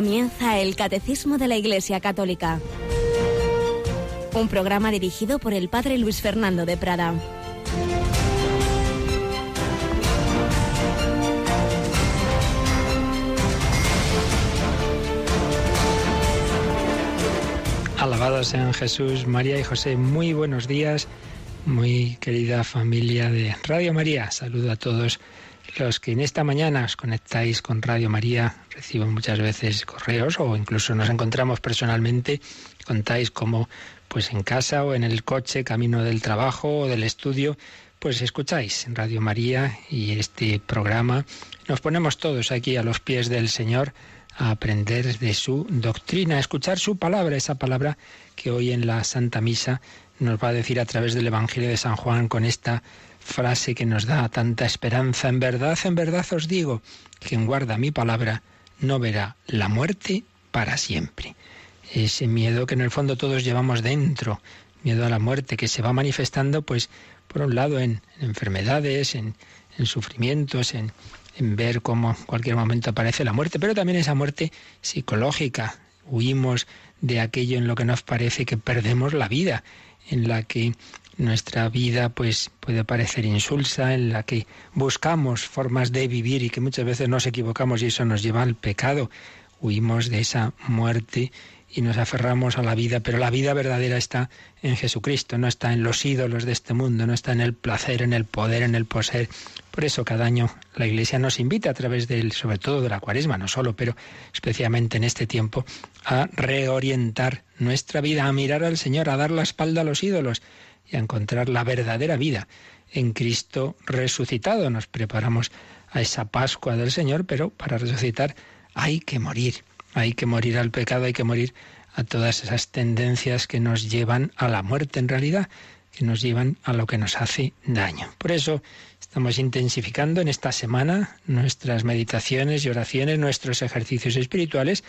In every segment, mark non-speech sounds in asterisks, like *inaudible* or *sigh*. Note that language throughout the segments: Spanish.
Comienza el Catecismo de la Iglesia Católica. Un programa dirigido por el Padre Luis Fernando de Prada. Alabados sean Jesús, María y José. Muy buenos días, muy querida familia de Radio María. Saludo a todos los que en esta mañana os conectáis con Radio María, recibo muchas veces correos o incluso nos encontramos personalmente, contáis cómo pues en casa o en el coche, camino del trabajo o del estudio, pues escucháis Radio María y este programa. Nos ponemos todos aquí a los pies del Señor a aprender de su doctrina, a escuchar su palabra, esa palabra que hoy en la Santa Misa nos va a decir a través del Evangelio de San Juan con esta frase que nos da tanta esperanza. En verdad, en verdad os digo, quien guarda mi palabra no verá la muerte para siempre. Ese miedo que en el fondo todos llevamos dentro, miedo a la muerte que se va manifestando, pues, por un lado en, enfermedades, en, sufrimientos, en, en ver cómo en cualquier momento aparece la muerte, pero también esa muerte psicológica. Huimos de aquello en lo que nos parece que perdemos la vida, en la que nuestra vida pues puede parecer insulsa, en la que buscamos formas de vivir y que muchas veces nos equivocamos y eso nos lleva al pecado. Huimos de esa muerte y nos aferramos a la vida, pero la vida verdadera está en Jesucristo, no está en los ídolos de este mundo, no está en el placer, en el poder, en el poseer. Por eso cada año la Iglesia nos invita a través del, sobre todo de la cuaresma, no solo, pero especialmente en este tiempo, a reorientar nuestra vida, a mirar al Señor, a dar la espalda a los ídolos y a encontrar la verdadera vida en Cristo resucitado. Nos preparamos a esa Pascua del Señor, pero para resucitar hay que morir. Hay que morir al pecado, hay que morir a todas esas tendencias que nos llevan a la muerte en realidad, que nos llevan a lo que nos hace daño. Por eso estamos intensificando en esta semana nuestras meditaciones y oraciones, nuestros ejercicios espirituales,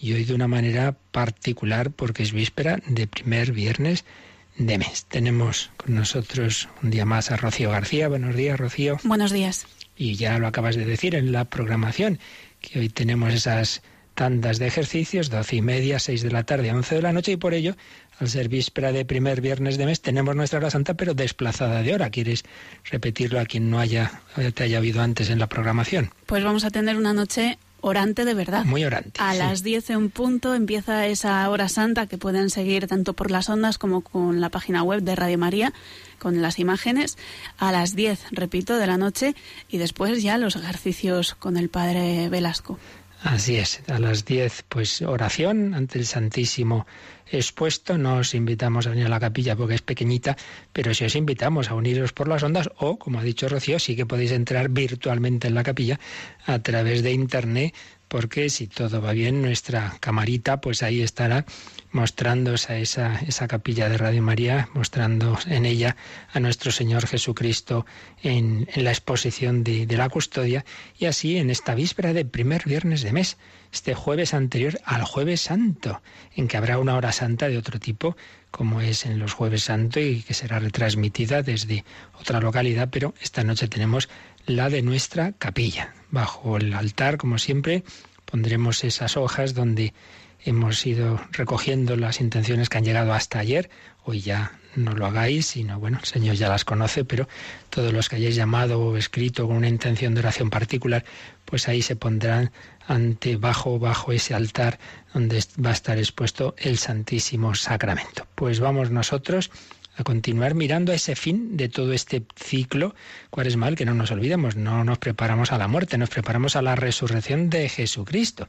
y hoy de una manera particular porque es víspera de primer viernes de mes. Tenemos con nosotros un día más a Rocío García. Buenos días, Rocío. Buenos días. Y ya lo acabas de decir en la programación, que hoy tenemos esas tandas de ejercicios, doce y media, seis de la tarde, once de la noche, y por ello, al ser víspera de primer viernes de mes, tenemos nuestra hora santa, pero desplazada de hora. ¿Quieres repetirlo a quien no haya, te haya oído antes en la programación? Pues vamos a tener una noche orante de verdad. Muy orante. A las 10 en punto empieza esa hora santa que pueden seguir tanto por las ondas como con la página web de Radio María, con las imágenes. A las 10, repito, de la noche y después ya los ejercicios con el Padre Velasco. Así es, a las 10 pues oración ante el Santísimo expuesto. No os invitamos a venir a la capilla porque es pequeñita, pero si os invitamos a uniros por las ondas o, como ha dicho Rocío, sí que podéis entrar virtualmente en la capilla a través de internet porque si todo va bien, nuestra camarita, pues ahí estará mostrando esa, esa capilla de Radio María, mostrando en ella a nuestro Señor Jesucristo en, en la exposición de, de la custodia, y así en esta víspera de primer viernes de mes, este jueves anterior al jueves santo, en que habrá una hora santa de otro tipo, como es en los jueves santo y que será retransmitida desde otra localidad, pero esta noche tenemos la de nuestra capilla. Bajo el altar, como siempre, pondremos esas hojas donde hemos ido recogiendo las intenciones que han llegado hasta ayer. Hoy ya no lo hagáis, sino bueno, el Señor ya las conoce, pero todos los que hayáis llamado o escrito con una intención de oración particular, pues ahí se pondrán ante bajo bajo ese altar donde va a estar expuesto el Santísimo Sacramento. Pues vamos nosotros a continuar mirando a ese fin de todo este ciclo cuál es mal que no nos olvidemos, no nos preparamos a la muerte, nos preparamos a la resurrección de Jesucristo.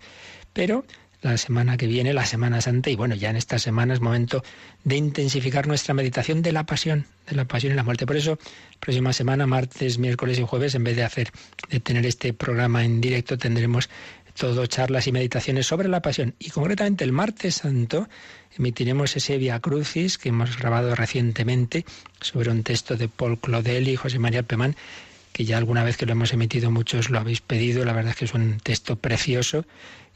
Pero la semana que viene, la Semana Santa, y bueno, ya en esta semana es momento de intensificar nuestra meditación de la pasión, de la pasión y la muerte. Por eso, próxima semana, martes, miércoles y jueves, en vez de hacer, de tener este programa en directo, tendremos todo charlas y meditaciones sobre la pasión. Y concretamente el martes santo emitiremos ese Via Crucis que hemos grabado recientemente sobre un texto de Paul Claudel y José María Pemán, que ya alguna vez que lo hemos emitido muchos lo habéis pedido. La verdad es que es un texto precioso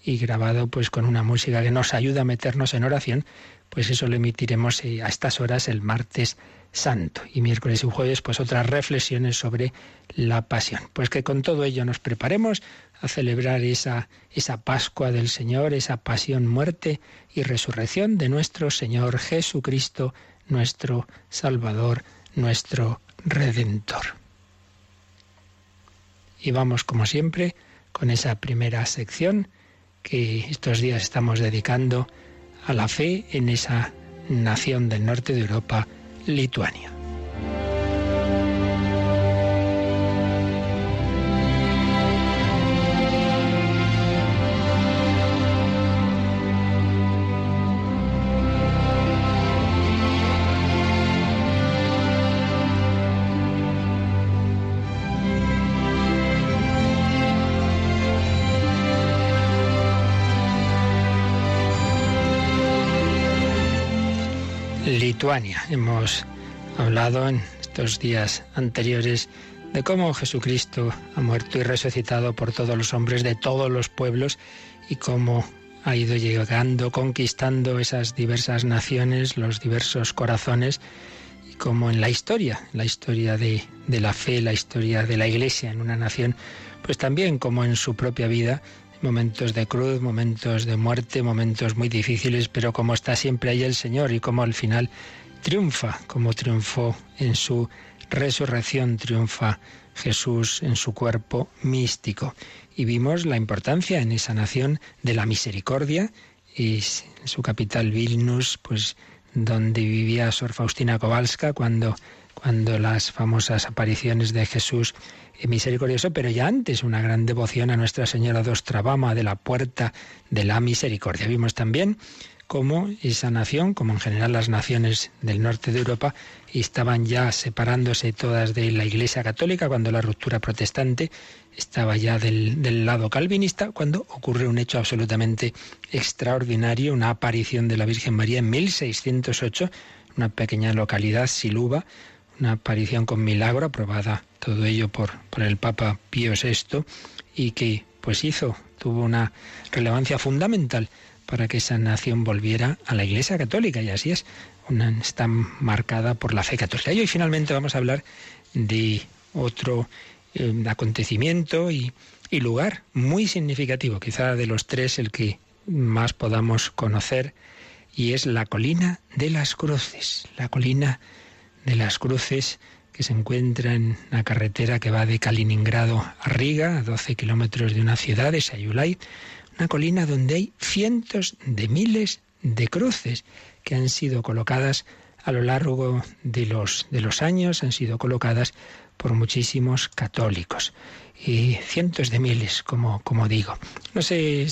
y grabado pues con una música que nos ayuda a meternos en oración, pues eso lo emitiremos eh, a estas horas el martes santo y miércoles y jueves pues otras reflexiones sobre la pasión. Pues que con todo ello nos preparemos a celebrar esa, esa Pascua del Señor, esa pasión, muerte y resurrección de nuestro Señor Jesucristo, nuestro Salvador, nuestro Redentor. Y vamos, como siempre, con esa primera sección que estos días estamos dedicando a la fe en esa nación del norte de Europa, Lituania. Hemos hablado en estos días anteriores de cómo Jesucristo ha muerto y resucitado por todos los hombres de todos los pueblos y cómo ha ido llegando, conquistando esas diversas naciones, los diversos corazones, y como en la historia, la historia de la fe, la historia de la Iglesia en una nación, pues también como en su propia vida, momentos de cruz, momentos de muerte, momentos muy difíciles, pero como está siempre ahí el Señor y como al final triunfa, como triunfó en su resurrección, triunfa Jesús en su cuerpo místico. Y vimos la importancia en esa nación de la misericordia y en su capital Vilnius, pues donde vivía Sor Faustina Kowalska cuando, cuando las famosas apariciones de Jesús misericordioso, pero ya antes una gran devoción a Nuestra Señora de Ostrabama, de la Puerta de la Misericordia. Vimos también cómo esa nación, como en general las naciones del norte de Europa, estaban ya separándose todas de la Iglesia Católica cuando la ruptura protestante estaba ya del, del, lado calvinista, cuando ocurre un hecho absolutamente extraordinario, una aparición de la Virgen María en 1608, una pequeña localidad, Siluba, una aparición con milagro aprobada todo ello por, por el Papa Pío VI y que pues hizo, tuvo una relevancia fundamental para que esa nación volviera a la Iglesia Católica y así es, una, está marcada por la fe católica. Y hoy finalmente vamos a hablar de otro eh, acontecimiento y, lugar muy significativo, quizá de los tres el que más podamos conocer, y es la colina de las cruces, la colina de las cruces que se encuentra en la carretera que va de Kaliningrado a Riga, a 12 kilómetros de una ciudad, de Sayulay, una colina donde hay cientos de miles de cruces que han sido colocadas a lo largo de los, de los años, han sido colocadas por muchísimos católicos y cientos de miles, como, como digo. No se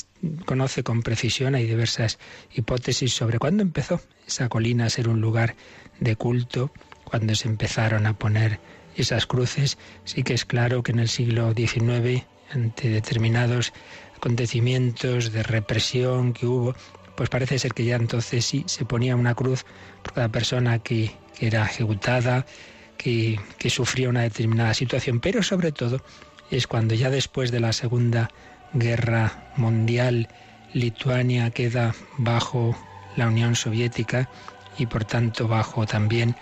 conoce con precisión, hay diversas hipótesis sobre cuándo empezó esa colina a ser un lugar de culto, cuando se empezaron a poner esas cruces, sí que es claro que en el siglo XIX, ante determinados acontecimientos de represión que hubo, pues parece ser que ya entonces sí se ponía una cruz por cada persona que, era ejecutada, que, que sufría una determinada situación, pero sobre todo es cuando ya después de la Segunda Guerra Mundial Lituania queda bajo la Unión Soviética y por tanto bajo también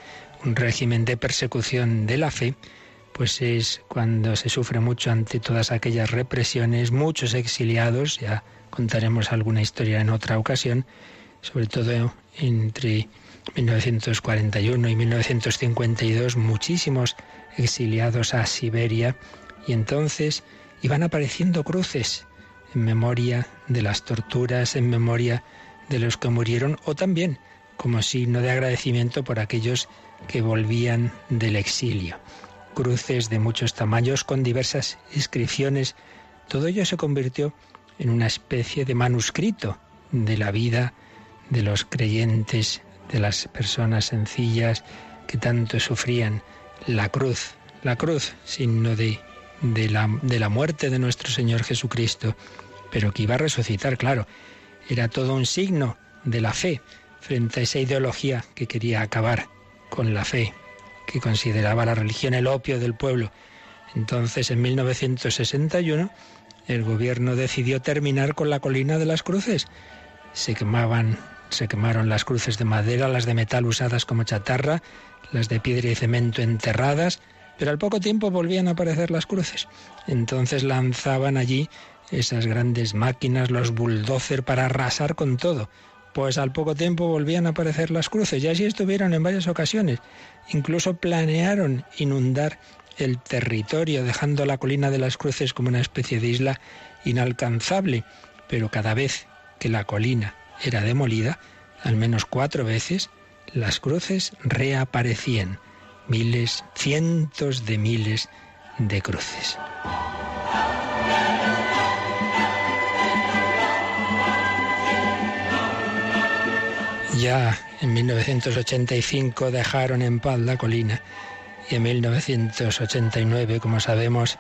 un régimen de persecución de la fe, pues es cuando se sufre mucho ante todas aquellas represiones, muchos exiliados, ya contaremos alguna historia en otra ocasión, sobre todo entre 1941 y 1952, muchísimos exiliados a Siberia, y entonces iban apareciendo cruces en memoria de las torturas, en memoria de los que murieron, o también como signo de agradecimiento por aquellos que volvían del exilio. Cruces de muchos tamaños con diversas inscripciones. Todo ello se convirtió en una especie de manuscrito de la vida de los creyentes, de las personas sencillas que tanto sufrían. La cruz, la cruz, signo de, de, la, de la muerte de nuestro Señor Jesucristo, pero que iba a resucitar, claro. Era todo un signo de la fe frente a esa ideología que quería acabar con la fe, que consideraba la religión el opio del pueblo. Entonces, en 1961, el gobierno decidió terminar con la colina de las cruces. Se quemaban, se quemaron las cruces de madera, las de metal usadas como chatarra, las de piedra y cemento enterradas, pero al poco tiempo volvían a aparecer las cruces. Entonces lanzaban allí esas grandes máquinas, los bulldozer, para arrasar con todo. Pues al poco tiempo volvían a aparecer las cruces y así estuvieron en varias ocasiones. Incluso planearon inundar el territorio, dejando la colina de las cruces como una especie de isla inalcanzable. Pero cada vez que la colina era demolida, al menos cuatro veces, las cruces reaparecían. Miles, cientos de miles de cruces. Ya en 1985 dejaron en paz la colina y en 1989, como sabemos,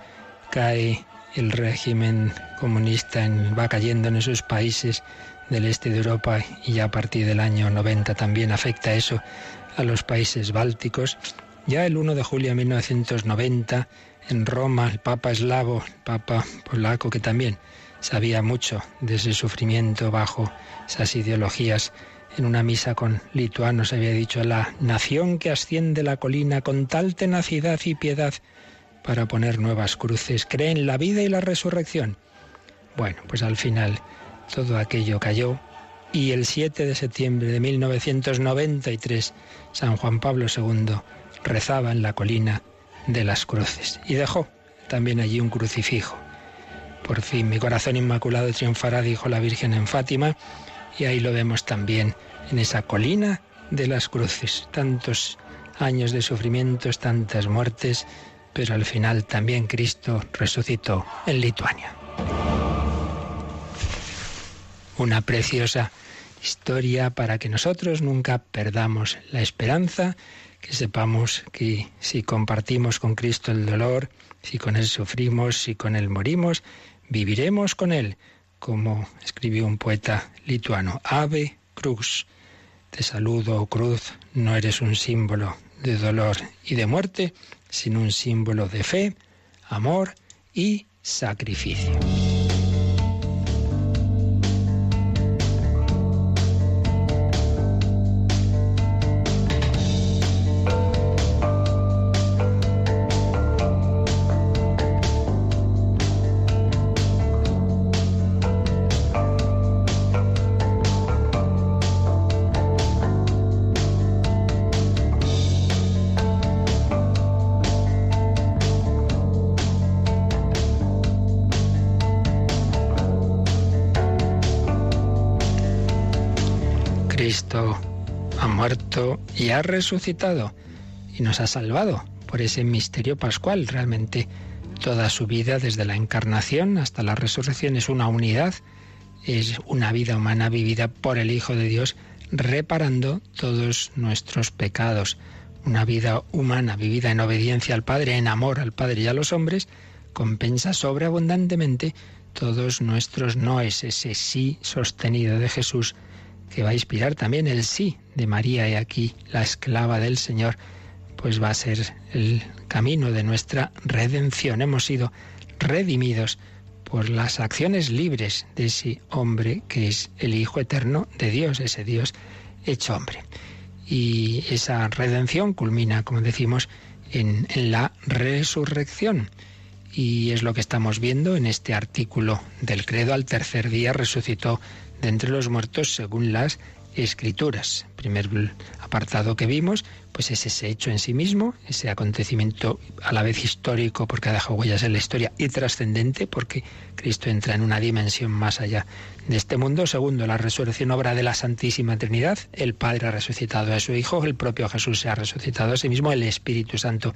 cae el régimen comunista, va cayendo en esos países del este de Europa y ya a partir del año 90 también afecta eso a los países bálticos. Ya el 1 de julio de 1990, en Roma, el Papa eslavo, Papa polaco, que también sabía mucho de ese sufrimiento bajo esas ideologías en una misa con lituanos había dicho, la nación que asciende la colina con tal tenacidad y piedad para poner nuevas cruces, cree en la vida y la resurrección. Bueno, pues al final todo aquello cayó y el 7 de septiembre de 1993 San Juan Pablo II rezaba en la colina de las cruces y dejó también allí un crucifijo. Por fin mi corazón inmaculado triunfará, dijo la Virgen en Fátima, y ahí lo vemos también en esa colina de las cruces. Tantos años de sufrimientos, tantas muertes, pero al final también Cristo resucitó en Lituania. Una preciosa historia para que nosotros nunca perdamos la esperanza, que sepamos que si compartimos con Cristo el dolor, si con Él sufrimos, si con Él morimos, viviremos con Él, como escribió un poeta lituano, Ave Cruz. Te saludo, oh cruz, no eres un símbolo de dolor y de muerte, sino un símbolo de fe, amor y sacrificio. Y ha resucitado y nos ha salvado por ese misterio pascual. Realmente toda su vida, desde la encarnación hasta la resurrección, es una unidad, es una vida humana vivida por el Hijo de Dios, reparando todos nuestros pecados. Una vida humana vivida en obediencia al Padre, en amor al Padre y a los hombres, compensa sobreabundantemente todos nuestros noes, ese sí sostenido de Jesús que va a inspirar también el sí de María y aquí la esclava del Señor, pues va a ser el camino de nuestra redención. Hemos sido redimidos por las acciones libres de ese hombre que es el Hijo eterno de Dios, ese Dios hecho hombre. Y esa redención culmina, como decimos, en, en la resurrección. Y es lo que estamos viendo en este artículo del credo. Al tercer día resucitó de entre los muertos según las escrituras. El primer apartado que vimos, pues es ese hecho en sí mismo, ese acontecimiento a la vez histórico porque ha dejado huellas en la historia y trascendente porque Cristo entra en una dimensión más allá de este mundo. Segundo, la resurrección obra de la Santísima Trinidad. El Padre ha resucitado a su Hijo, el propio Jesús se ha resucitado a sí mismo, el Espíritu Santo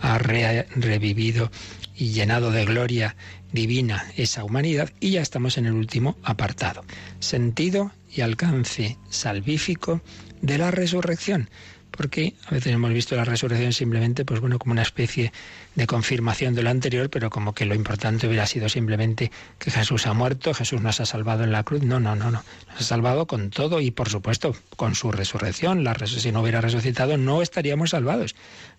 ha revivido y llenado de gloria divina esa humanidad y ya estamos en el último apartado. Sentido y alcance salvífico de la resurrección. Porque a veces hemos visto la resurrección simplemente, pues bueno, como una especie de confirmación de lo anterior, pero como que lo importante hubiera sido simplemente que Jesús ha muerto, Jesús nos ha salvado en la cruz. No, no, no, no. Nos ha salvado con todo y por supuesto con su resurrección. Si no hubiera resucitado, no estaríamos salvados.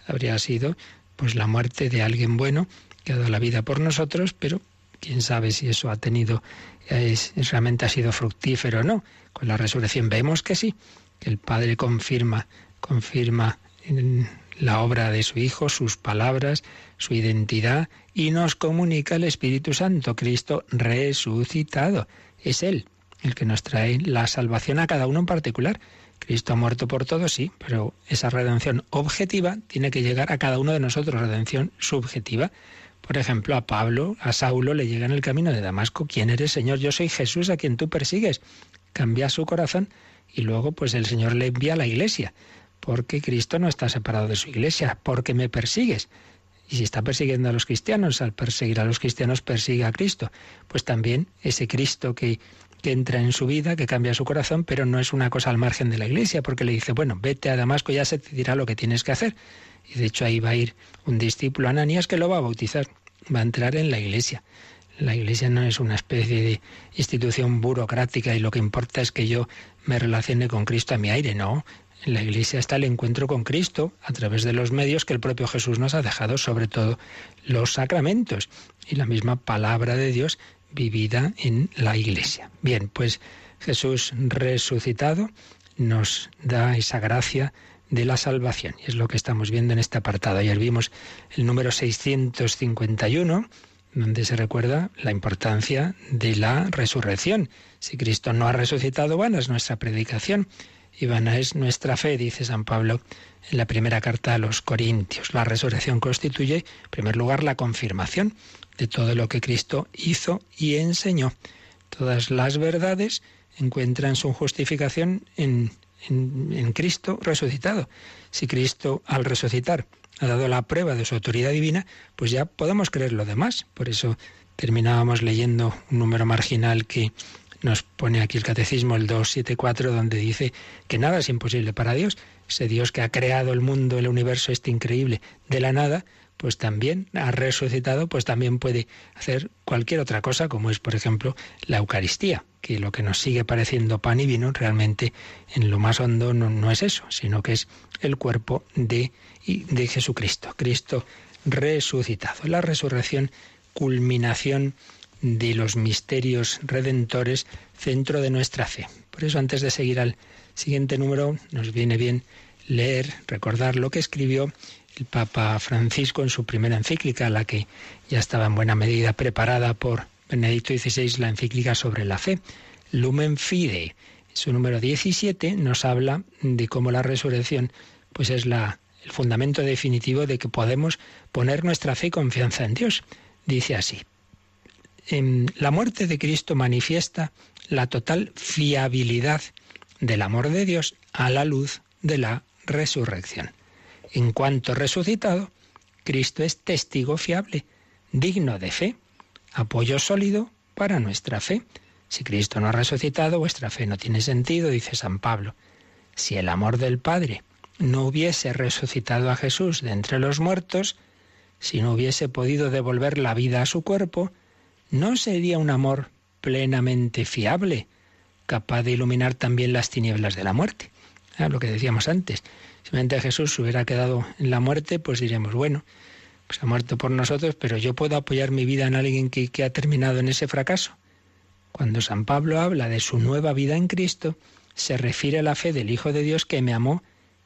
Habría sido pues la muerte de alguien bueno que ha dado la vida por nosotros, pero quién sabe si eso ha tenido, es, realmente ha sido fructífero o no. Con la resurrección vemos que sí, que el Padre confirma, confirma en la obra de su Hijo, sus palabras, su identidad y nos comunica el Espíritu Santo, Cristo resucitado. Es Él el que nos trae la salvación a cada uno en particular. Cristo ha muerto por todos, sí, pero esa redención objetiva tiene que llegar a cada uno de nosotros, redención subjetiva. Por ejemplo, a Pablo, a Saulo le llega en el camino de Damasco, ¿quién eres, Señor? Yo soy Jesús a quien tú persigues. Cambia su corazón y luego pues el Señor le envía a la iglesia, porque Cristo no está separado de su iglesia, porque me persigues. Y si está persiguiendo a los cristianos, al perseguir a los cristianos persigue a Cristo. Pues también ese Cristo que que entra en su vida, que cambia su corazón, pero no es una cosa al margen de la iglesia, porque le dice, bueno, vete a Damasco, ya se te dirá lo que tienes que hacer. Y de hecho ahí va a ir un discípulo, Ananías, que lo va a bautizar, va a entrar en la iglesia. La iglesia no es una especie de institución burocrática y lo que importa es que yo me relacione con Cristo a mi aire, no. En la iglesia está el encuentro con Cristo a través de los medios que el propio Jesús nos ha dejado, sobre todo los sacramentos y la misma palabra de Dios vivida en la Iglesia. Bien, pues Jesús resucitado nos da esa gracia de la salvación. Y es lo que estamos viendo en este apartado. Ayer vimos el número 651, donde se recuerda la importancia de la resurrección. Si Cristo no ha resucitado, vana es nuestra predicación y vana es nuestra fe, dice San Pablo en la primera carta a los Corintios. La resurrección constituye, en primer lugar, la confirmación de todo lo que Cristo hizo y enseñó. Todas las verdades encuentran su justificación en, en, Cristo resucitado. Si Cristo al resucitar ha dado la prueba de su autoridad divina, pues ya podemos creer lo demás. Por eso terminábamos leyendo un número marginal que nos pone aquí el catecismo, el 274, donde dice que nada es imposible para Dios. Ese Dios que ha creado el mundo, el universo este increíble de la nada, pues también ha resucitado, pues también puede hacer cualquier otra cosa, como es, por ejemplo, la Eucaristía, que lo que nos sigue pareciendo pan y vino, realmente en lo más hondo no, es eso, sino que es el cuerpo de, de Jesucristo, Cristo resucitado. La resurrección, culminación de los misterios redentores, centro de nuestra fe. Por eso, antes de seguir al siguiente número, nos viene bien leer, recordar lo que escribió el Papa Francisco en su primera encíclica, la que ya estaba en buena medida preparada por Benedicto XVI, la encíclica sobre la fe, Lumen Fide. Su número 17 nos habla de cómo la resurrección pues es la, el fundamento definitivo de que podemos poner nuestra fe y confianza en Dios. Dice así, en la muerte de Cristo manifiesta la total fiabilidad del amor de Dios a la luz de la resurrección. En cuanto resucitado, Cristo es testigo fiable, digno de fe, apoyo sólido para nuestra fe. Si Cristo no ha resucitado, vuestra fe no tiene sentido, dice San Pablo. Si el amor del Padre no hubiese resucitado a Jesús de entre los muertos, si no hubiese podido devolver la vida a su cuerpo, no sería un amor plenamente fiable, capaz de iluminar también las tinieblas de la muerte. Ah, lo que decíamos antes, Simplemente Jesús hubiera quedado en la muerte, pues diremos, bueno, pues ha muerto por nosotros, pero yo puedo apoyar mi vida en alguien que, ha terminado en ese fracaso. Cuando San Pablo habla de su nueva vida en Cristo, se refiere a la fe del Hijo de Dios que me amó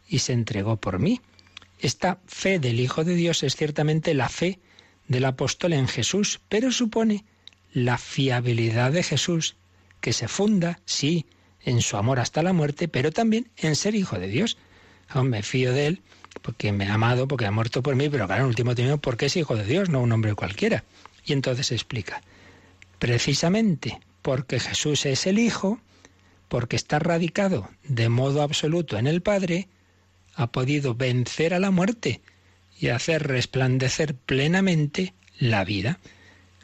y se entregó por mí. Esta fe del Hijo de Dios es ciertamente la fe del apóstol en Jesús, pero supone la fiabilidad de Jesús, que se funda, sí, en su amor hasta la muerte, pero también en ser Hijo de Dios me fío de él porque me ha amado, porque ha muerto por mí, pero claro, en último término, porque es hijo de Dios, no un hombre cualquiera. Y entonces explica, precisamente porque Jesús es el Hijo, porque está radicado de modo absoluto en el Padre, ha podido vencer a la muerte y hacer resplandecer plenamente la vida.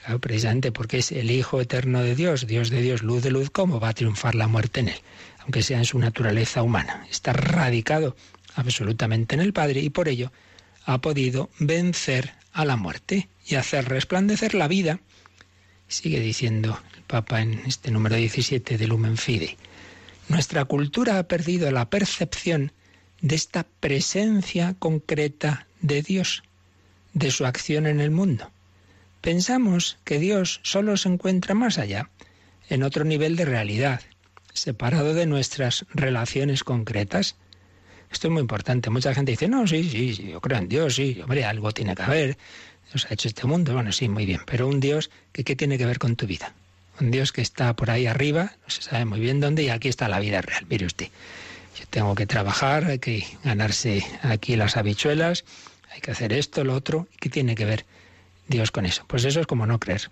Claro, precisamente porque es el Hijo eterno de Dios, Dios de Dios, luz de luz, ¿cómo va a triunfar la muerte en él? Aunque sea en su naturaleza humana. Está radicado absolutamente en el Padre y por ello ha podido vencer a la muerte y hacer resplandecer la vida. Sigue diciendo el Papa en este número 17 de Lumen Fide. Nuestra cultura ha perdido la percepción de esta presencia concreta de Dios, de su acción en el mundo. Pensamos que Dios solo se encuentra más allá, en otro nivel de realidad, separado de nuestras relaciones concretas. Esto es muy importante. Mucha gente dice, no, sí, sí, sí, yo creo en Dios, sí, hombre, algo tiene que haber. Dios ha hecho este mundo, bueno, sí, muy bien, pero un Dios qué tiene que ver con tu vida. Un Dios que está por ahí arriba, no se sabe muy bien dónde, y aquí está la vida real. Mire usted, yo tengo que trabajar, hay que ganarse aquí las habichuelas, hay que hacer esto, lo otro. ¿Qué tiene que ver Dios con eso? Pues eso es como no creer.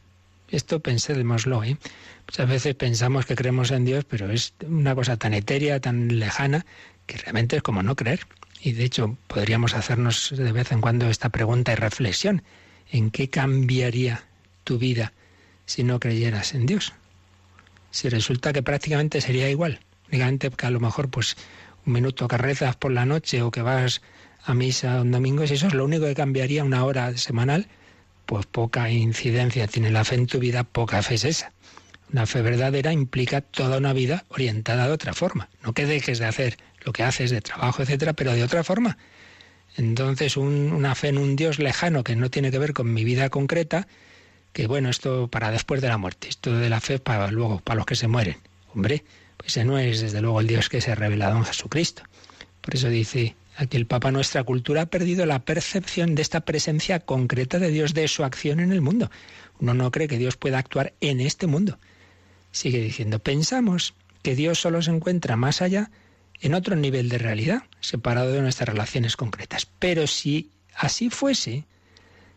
Esto pensémoslo, ¿eh? Muchas veces pensamos que creemos en Dios, pero es una cosa tan etérea, tan lejana, que realmente es como no creer. Y de hecho podríamos hacernos de vez en cuando esta pregunta y reflexión. ¿En qué cambiaría tu vida si no creyeras en Dios? Si resulta que prácticamente sería igual. Únicamente que a lo mejor pues un minuto que rezas por la noche o que vas a misa un domingo, si eso es lo único que cambiaría una hora semanal, pues poca incidencia tiene la fe en tu vida, poca fe es esa. Una fe verdadera implica toda una vida orientada de otra forma. No que dejes de hacer lo que haces de trabajo, etcétera, pero de otra forma. Entonces, una fe en un Dios lejano que no tiene que ver con mi vida concreta, que bueno, esto para después de la muerte, esto de la fe para luego, para los que se mueren. Hombre, pues ese no es desde luego el Dios que se ha revelado en Jesucristo. Por eso dice aquí el Papa, nuestra cultura ha perdido la percepción de esta presencia concreta de Dios, de su acción en el mundo. Uno no cree que Dios pueda actuar en este mundo. Sigue diciendo, pensamos que Dios solo se encuentra más allá en otro nivel de realidad, separado de nuestras relaciones concretas. Pero si así fuese,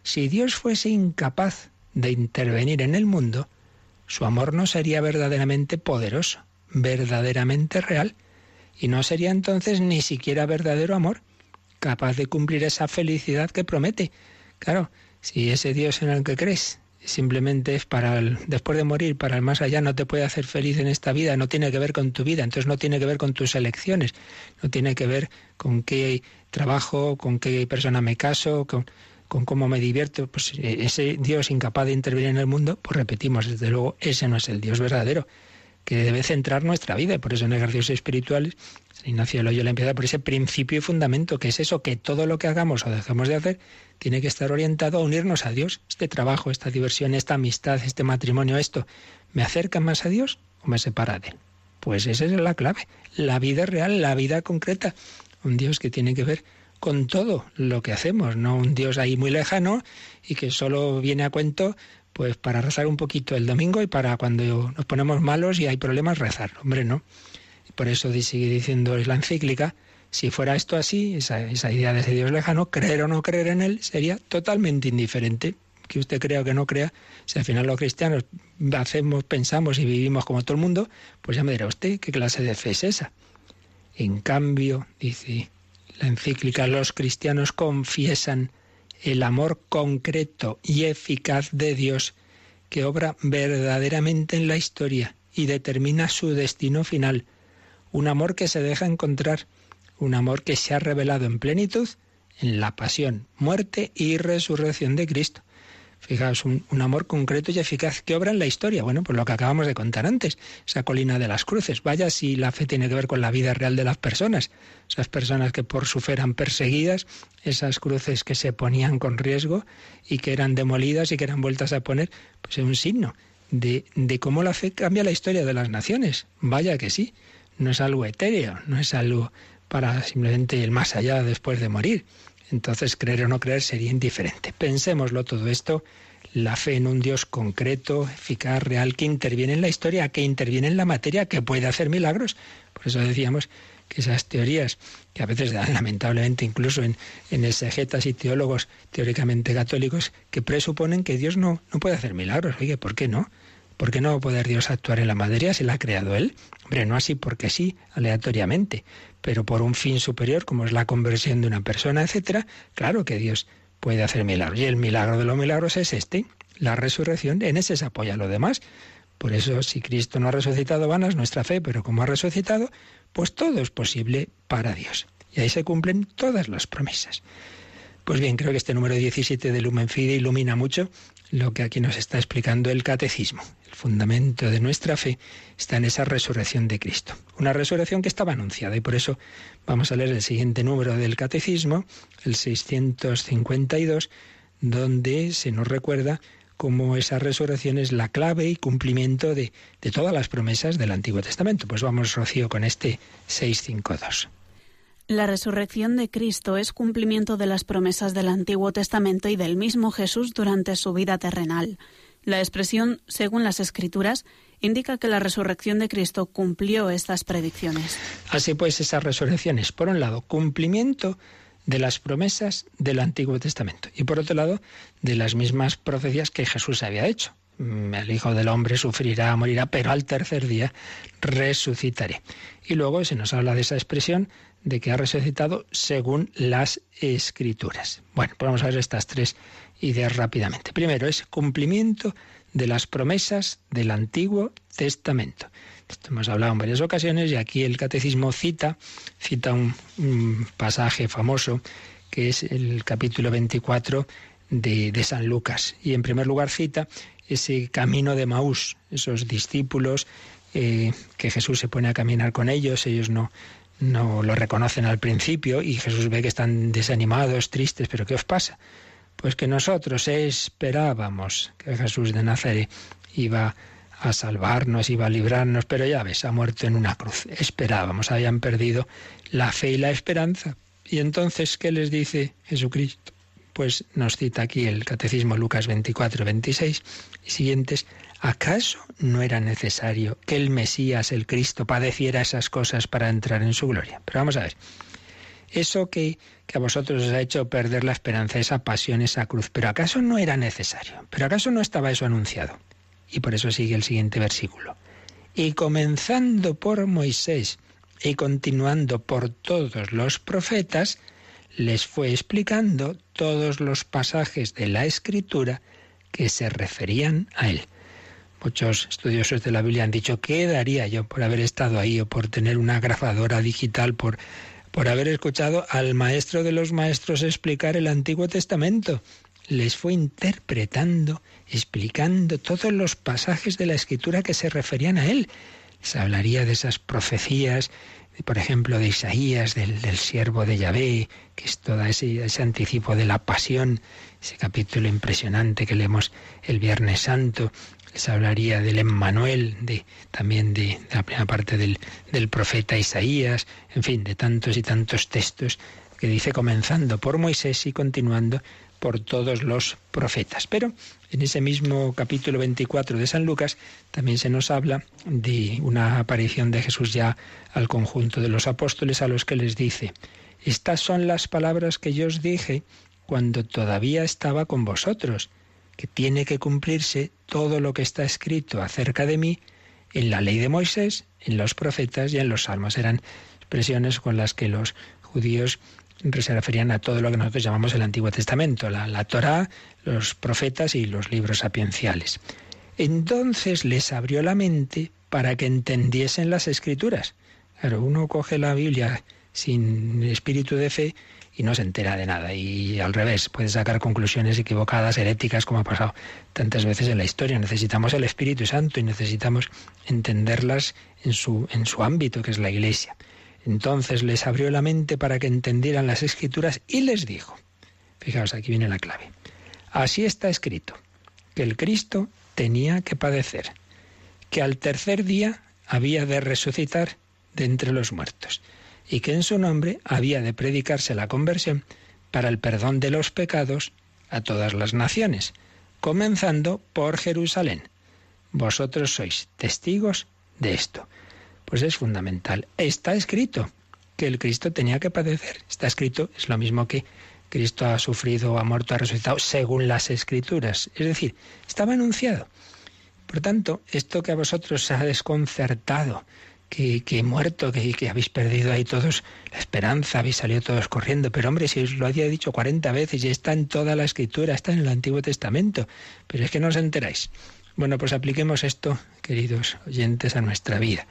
si Dios fuese incapaz de intervenir en el mundo, su amor no sería verdaderamente poderoso, verdaderamente real, y no sería entonces ni siquiera verdadero amor, capaz de cumplir esa felicidad que promete. Claro, si ese Dios en el que crees simplemente es para el, después de morir, para el más allá, no te puede hacer feliz en esta vida, no tiene que ver con tu vida, entonces no tiene que ver con tus elecciones, no tiene que ver con qué trabajo, con qué persona me caso, con, con cómo me divierto, pues e, ese Dios incapaz de intervenir en el mundo, pues repetimos, desde luego, ese no es el Dios verdadero, que debe centrar nuestra vida, por eso en ejercicios espirituales Ignacio de Loyola empieza por ese principio y fundamento, que es eso, que todo lo que hagamos o dejemos de hacer tiene que estar orientado a unirnos a Dios. Este trabajo, esta diversión, esta amistad, este matrimonio, esto, ¿me acerca más a Dios o me separa de Él? Pues esa es la clave, la vida real, la vida concreta. Un Dios que tiene que ver con todo lo que hacemos, no un Dios ahí muy lejano y que solo viene a cuento pues para rezar un poquito el domingo y para cuando nos ponemos malos y hay problemas rezar. Hombre, no. Por eso sigue diciendo la encíclica, si fuera esto así, esa, esa idea de ese Dios lejano, creer o no creer en él sería totalmente indiferente. Que usted crea o que no crea, si al final los cristianos hacemos, pensamos y vivimos como todo el mundo, pues ya me dirá usted qué clase de fe es esa. En cambio, dice la encíclica, los cristianos confiesan el amor concreto y eficaz de Dios que obra verdaderamente en la historia y determina su destino final un amor que se deja encontrar, un amor que se ha revelado en plenitud en la pasión, muerte y resurrección de Cristo. Fijaos, un, amor concreto y eficaz que obra en la historia. Bueno, pues lo que acabamos de contar antes, esa colina de las cruces. Vaya si la fe tiene que ver con la vida real de las personas. Esas personas que por su fe eran perseguidas, esas cruces que se ponían con riesgo y que eran demolidas y que eran vueltas a poner, pues es un signo de, de cómo la fe cambia la historia de las naciones. Vaya que sí no es algo etéreo, no es algo para simplemente el más allá después de morir. Entonces creer o no creer sería indiferente. Pensémoslo todo esto, la fe en un Dios concreto, eficaz, real, que interviene en la historia, que interviene en la materia, que puede hacer milagros. Por eso decíamos que esas teorías, que a veces dan *laughs* lamentablemente incluso en, en exegetas y teólogos teóricamente católicos, que presuponen que Dios no, no puede hacer milagros. Oye, ¿por qué no? ¿Por qué no va a poder Dios actuar en la materia si la ha creado Él? Hombre, no así porque sí, aleatoriamente, pero por un fin superior, como es la conversión de una persona, etcétera, claro que Dios puede hacer milagros. Y el milagro de los milagros es este, la resurrección, en ese se apoya lo demás. Por eso, si Cristo no ha resucitado, vana es nuestra fe, pero como ha resucitado, pues todo es posible para Dios. Y ahí se cumplen todas las promesas. Pues bien, creo que este número 17 de Lumen Fide ilumina mucho lo que aquí nos está explicando el catecismo. El fundamento de nuestra fe está en esa resurrección de Cristo. Una resurrección que estaba anunciada y por eso vamos a leer el siguiente número del catecismo, el 652, donde se nos recuerda cómo esa resurrección es la clave y cumplimiento de, de todas las promesas del Antiguo Testamento. Pues vamos, Rocío, con este 652. La resurrección de Cristo es cumplimiento de las promesas del Antiguo Testamento y del mismo Jesús durante su vida terrenal. La expresión según las Escrituras indica que la resurrección de Cristo cumplió estas predicciones. Así pues, esas resurrecciones, por un lado, cumplimiento de las promesas del Antiguo Testamento y por otro lado, de las mismas profecías que Jesús había hecho. Mm, el Hijo del Hombre sufrirá, morirá, pero al tercer día resucitaré. Y luego se nos habla de esa expresión de que ha resucitado según las escrituras. Bueno, pues vamos a ver estas tres ideas rápidamente. Primero, es cumplimiento de las promesas del Antiguo Testamento. Esto hemos hablado en varias ocasiones y aquí el catecismo cita, cita un, pasaje famoso que es el capítulo 24 de, San Lucas. Y en primer lugar cita ese camino de Maús, esos discípulos eh, que Jesús se pone a caminar con ellos, ellos no, no lo reconocen al principio y Jesús ve que están desanimados, tristes, pero ¿qué os pasa? Pues que nosotros esperábamos que Jesús de Nazaret iba a salvarnos, iba a librarnos, pero ya ves, ha muerto en una cruz. Esperábamos, habían perdido la fe y la esperanza. Y entonces, ¿qué les dice Jesucristo? Pues nos cita aquí el Catecismo Lucas 24, 26 y siguientes. ¿Acaso no era necesario que el Mesías, el Cristo, padeciera esas cosas para entrar en su gloria? Pero vamos a ver. Eso que, que a vosotros os ha hecho perder la esperanza, esa pasión, esa cruz, ¿pero acaso no era necesario? ¿Pero acaso no estaba eso anunciado? Y por eso sigue el siguiente versículo. Y comenzando por Moisés y continuando por todos los profetas, les fue explicando todos los pasajes de la Escritura que se referían a él. Muchos estudiosos de la Biblia han dicho, ¿qué daría yo por haber estado ahí o por tener una grabadora digital, por, por haber escuchado al maestro de los maestros explicar el Antiguo Testamento? Les fue interpretando, explicando todos los pasajes de la Escritura que se referían a él. Se hablaría de esas profecías, por ejemplo, de Isaías, del, del siervo de Yahvé, que es todo ese, ese anticipo de la pasión, ese capítulo impresionante que leemos el Viernes Santo, les hablaría del Emmanuel, de, también de, la primera parte del, del profeta Isaías, en fin, de tantos y tantos textos que dice comenzando por Moisés y continuando por todos los profetas. Pero en ese mismo capítulo 24 de San Lucas también se nos habla de una aparición de Jesús ya al conjunto de los apóstoles a los que les dice, estas son las palabras que yo os dije cuando todavía estaba con vosotros que tiene que cumplirse todo lo que está escrito acerca de mí en la ley de Moisés, en los profetas y en los salmos. Eran expresiones con las que los judíos se referían a todo lo que nosotros llamamos el Antiguo Testamento, la, la Torá, los profetas y los libros sapienciales. Entonces les abrió la mente para que entendiesen las escrituras. Claro, uno coge la Biblia sin espíritu de fe y no se entera de nada. Y al revés, puede sacar conclusiones equivocadas, heréticas, como ha pasado tantas veces en la historia. Necesitamos el Espíritu Santo y necesitamos entenderlas en su, en su ámbito, que es la Iglesia. Entonces les abrió la mente para que entendieran las escrituras y les dijo, fijaos, aquí viene la clave, así está escrito, que el Cristo tenía que padecer, que al tercer día había de resucitar de entre los muertos y que en su nombre había de predicarse la conversión para el perdón de los pecados a todas las naciones, comenzando por Jerusalén. Vosotros sois testigos de esto. Pues es fundamental. Está escrito que el Cristo tenía que padecer. Está escrito, es lo mismo que Cristo ha sufrido, ha muerto, ha resucitado, según las escrituras. Es decir, estaba anunciado. Por tanto, esto que a vosotros se ha desconcertado, que, he muerto, que, que, habéis perdido ahí todos la esperanza, habéis salido todos corriendo. Pero hombre, si os lo había dicho 40 veces y está en toda la escritura, está en el Antiguo Testamento, pero es que no os enteráis. Bueno, pues apliquemos esto, queridos oyentes, a nuestra vida.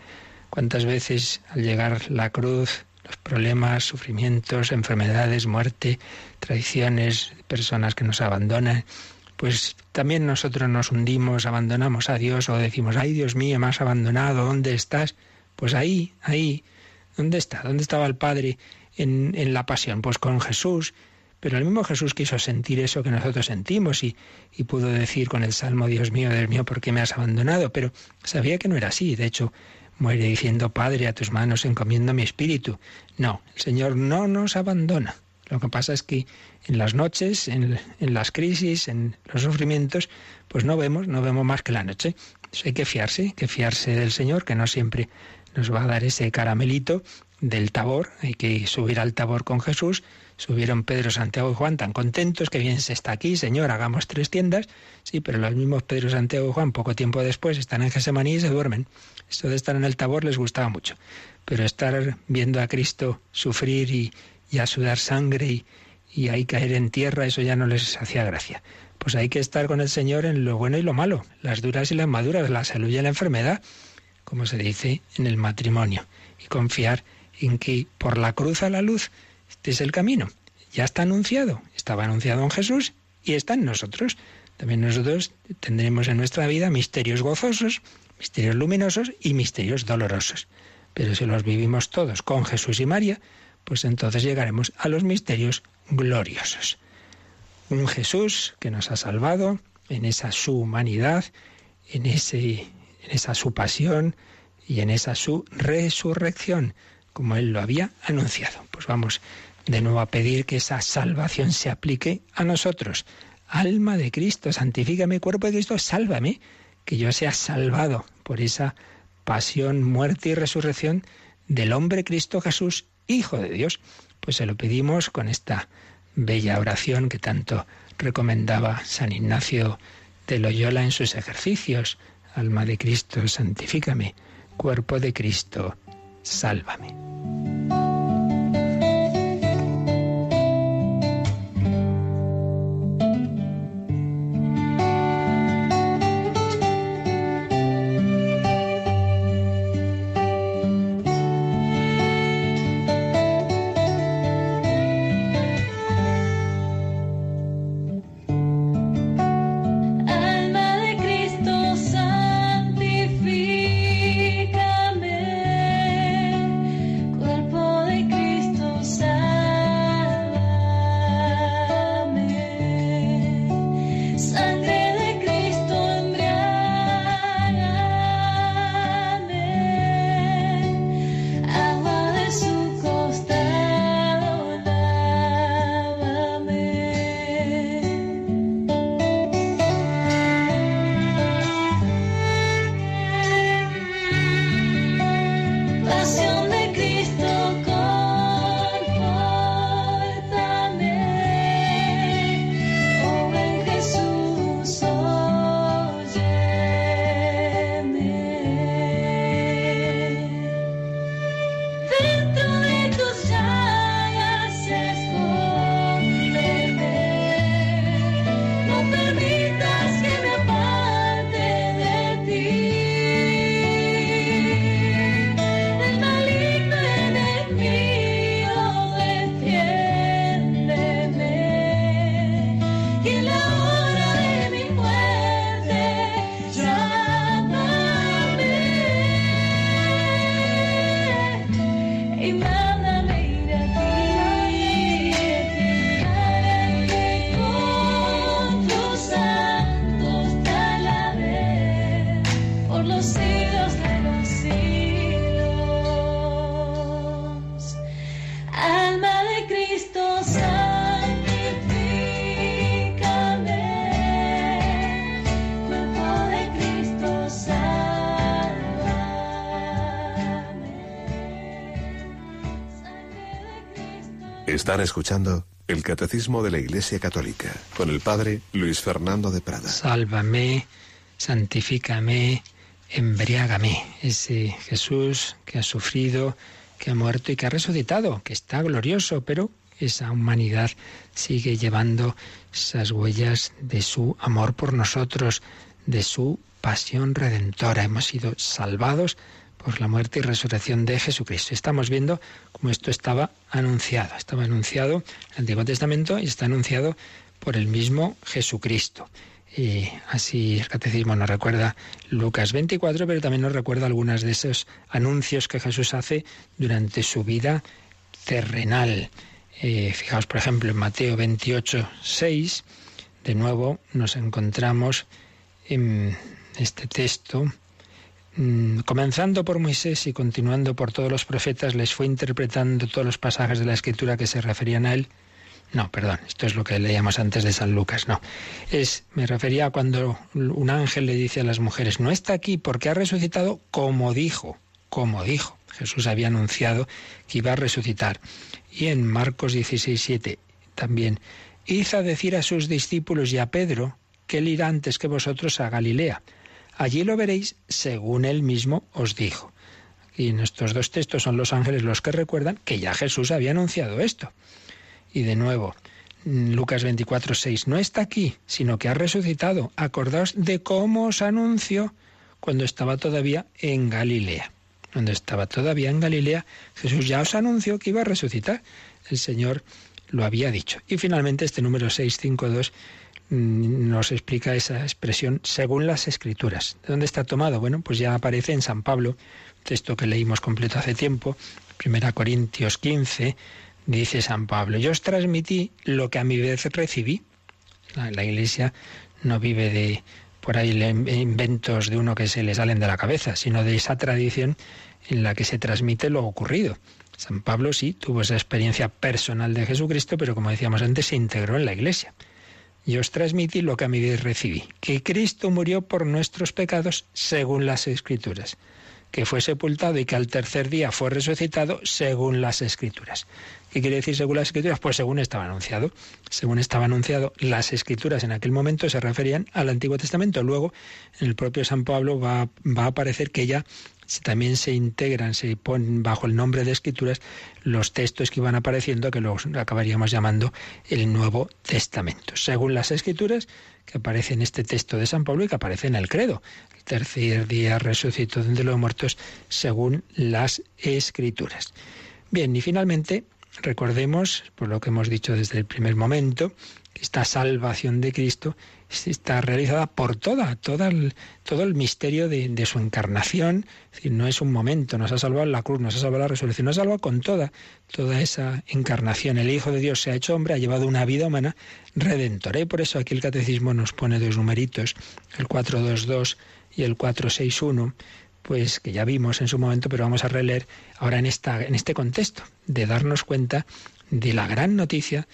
¿Cuántas veces al llegar la cruz, los problemas, sufrimientos, enfermedades, muerte, traiciones, personas que nos abandonan, pues también nosotros nos hundimos, abandonamos a Dios o decimos, ay Dios mío, me has abandonado, ¿dónde estás? Pues ahí, ahí, ¿dónde está? ¿Dónde estaba el Padre en, en la pasión? Pues con Jesús, Pero el mismo Jesús quiso sentir eso que nosotros sentimos y, y pudo decir con el Salmo, Dios mío, Dios mío, ¿por qué me has abandonado? Pero sabía que no era así. De hecho, muere diciendo, Padre, a tus manos encomiendo mi espíritu. No, el Señor no nos abandona. Lo que pasa es que en las noches, en, en, las crisis, en los sufrimientos, pues no vemos, no vemos más que la noche. Hay que fiarse, hay que fiarse del Señor, que no siempre nos va a dar ese caramelito del tabor. Hay que subir al tabor con Jesús. Subieron Pedro, Santiago y Juan tan contentos que bien se está aquí, Señor, hagamos tres tiendas. Sí, pero los mismos Pedro, Santiago y Juan, poco tiempo después, están en Gesemaní y se duermen. Esto de estar en el tabor les gustaba mucho. Pero estar viendo a Cristo sufrir y, y a sudar sangre y, y ahí caer en tierra, eso ya no les hacía gracia. Pues hay que estar con el Señor en lo bueno y lo malo, las duras y las maduras, la salud y la enfermedad, como se dice en el matrimonio, y confiar en que por la cruz a la luz, este es el camino. Ya está anunciado, estaba anunciado en Jesús y está en nosotros. También nosotros tendremos en nuestra vida misterios gozosos, misterios luminosos y misterios dolorosos. Pero si los vivimos todos con Jesús y María, pues entonces llegaremos a los misterios gloriosos. Un Jesús que nos ha salvado en esa su humanidad, en, ese, en esa su pasión y en esa su resurrección, como Él lo había anunciado. Pues vamos de nuevo a pedir que esa salvación se aplique a nosotros. Alma de Cristo, santifícame, cuerpo de Cristo, sálvame, que yo sea salvado por esa pasión, muerte y resurrección del hombre Cristo Jesús, Hijo de Dios. Pues se lo pedimos con esta bella oración que tanto recomendaba San Ignacio de Loyola en sus ejercicios. Alma de Cristo, santifícame. Cuerpo de Cristo, sálvame. Están escuchando el Catecismo de la Iglesia Católica con el Padre Luis Fernando de Prada. Sálvame, santifícame, embriágame. Ese Jesús que ha sufrido, que ha muerto y que ha resucitado, que está glorioso, pero esa humanidad sigue llevando esas huellas de su amor por nosotros, de su pasión redentora. Hemos sido salvados por la muerte y resurrección de Jesucristo. Estamos viendo cómo esto estaba anunciado. Estaba anunciado en el Antiguo Testamento y está anunciado por el mismo Jesucristo. Y así el catecismo nos recuerda Lucas 24, pero también nos recuerda algunas de esos anuncios que Jesús hace durante su vida terrenal. Eh, fijaos, por ejemplo, en Mateo 28, 6, de nuevo nos encontramos en este texto. Mm, comenzando por Moisés y continuando por todos los profetas, les fue interpretando todos los pasajes de la escritura que se referían a él. No, perdón, esto es lo que leíamos antes de San Lucas, no. Es, me refería a cuando un ángel le dice a las mujeres, no está aquí porque ha resucitado como dijo, como dijo. Jesús había anunciado que iba a resucitar. Y en Marcos 16, 7 también, hizo decir a sus discípulos y a Pedro que él irá antes que vosotros a Galilea. Allí lo veréis según él mismo os dijo. Y en estos dos textos son los ángeles los que recuerdan que ya Jesús había anunciado esto. Y de nuevo, Lucas 24, 6, no está aquí, sino que ha resucitado. Acordaos de cómo os anunció cuando estaba todavía en Galilea. Cuando estaba todavía en Galilea, Jesús ya os anunció que iba a resucitar. El Señor lo había dicho. Y finalmente este número 652 mm, nos explica esa expresión según las escrituras. ¿De dónde está tomado? Bueno, pues ya aparece en San Pablo, texto que leímos completo hace tiempo, 1 Corintios 15, dice San Pablo, yo os transmití lo que a mi vez recibí. La, iglesia no vive de por ahí inventos de uno que se le salen de la cabeza, sino de esa tradición en la que se transmite lo ocurrido. San Pablo sí tuvo esa experiencia personal de Jesucristo, pero como decíamos antes, se integró en la Iglesia. Y os transmití lo que a mi vez recibí, que Cristo murió por nuestros pecados según las Escrituras, que fue sepultado y que al tercer día fue resucitado según las Escrituras. ¿Qué quiere decir según las Escrituras? Pues según estaba anunciado. Según estaba anunciado, las Escrituras en aquel momento se referían al Antiguo Testamento. Luego, en el propio San Pablo va, va a aparecer que ya también se integran, se ponen bajo el nombre de escrituras los textos que iban apareciendo, que los acabaríamos llamando el Nuevo Testamento. Según las escrituras que aparece en este texto de San Pablo y que aparece en el credo. El tercer día resucitó de los muertos según las escrituras. Bien, y finalmente recordemos, por lo que hemos dicho desde el primer momento, esta salvación de Cristo está realizada por toda, toda todo el misterio de, su encarnación. Es no es un momento, nos ha salvado la cruz, nos ha salvado la resurrección, nos ha salvado con toda, toda esa encarnación. El Hijo de Dios se ha hecho hombre, ha llevado una vida humana redentora. Y por eso aquí el catecismo nos pone dos numeritos, el 422 y el 461 pues que ya vimos en su momento, pero vamos a releer ahora en, esta, en este contexto, de darnos cuenta de la gran noticia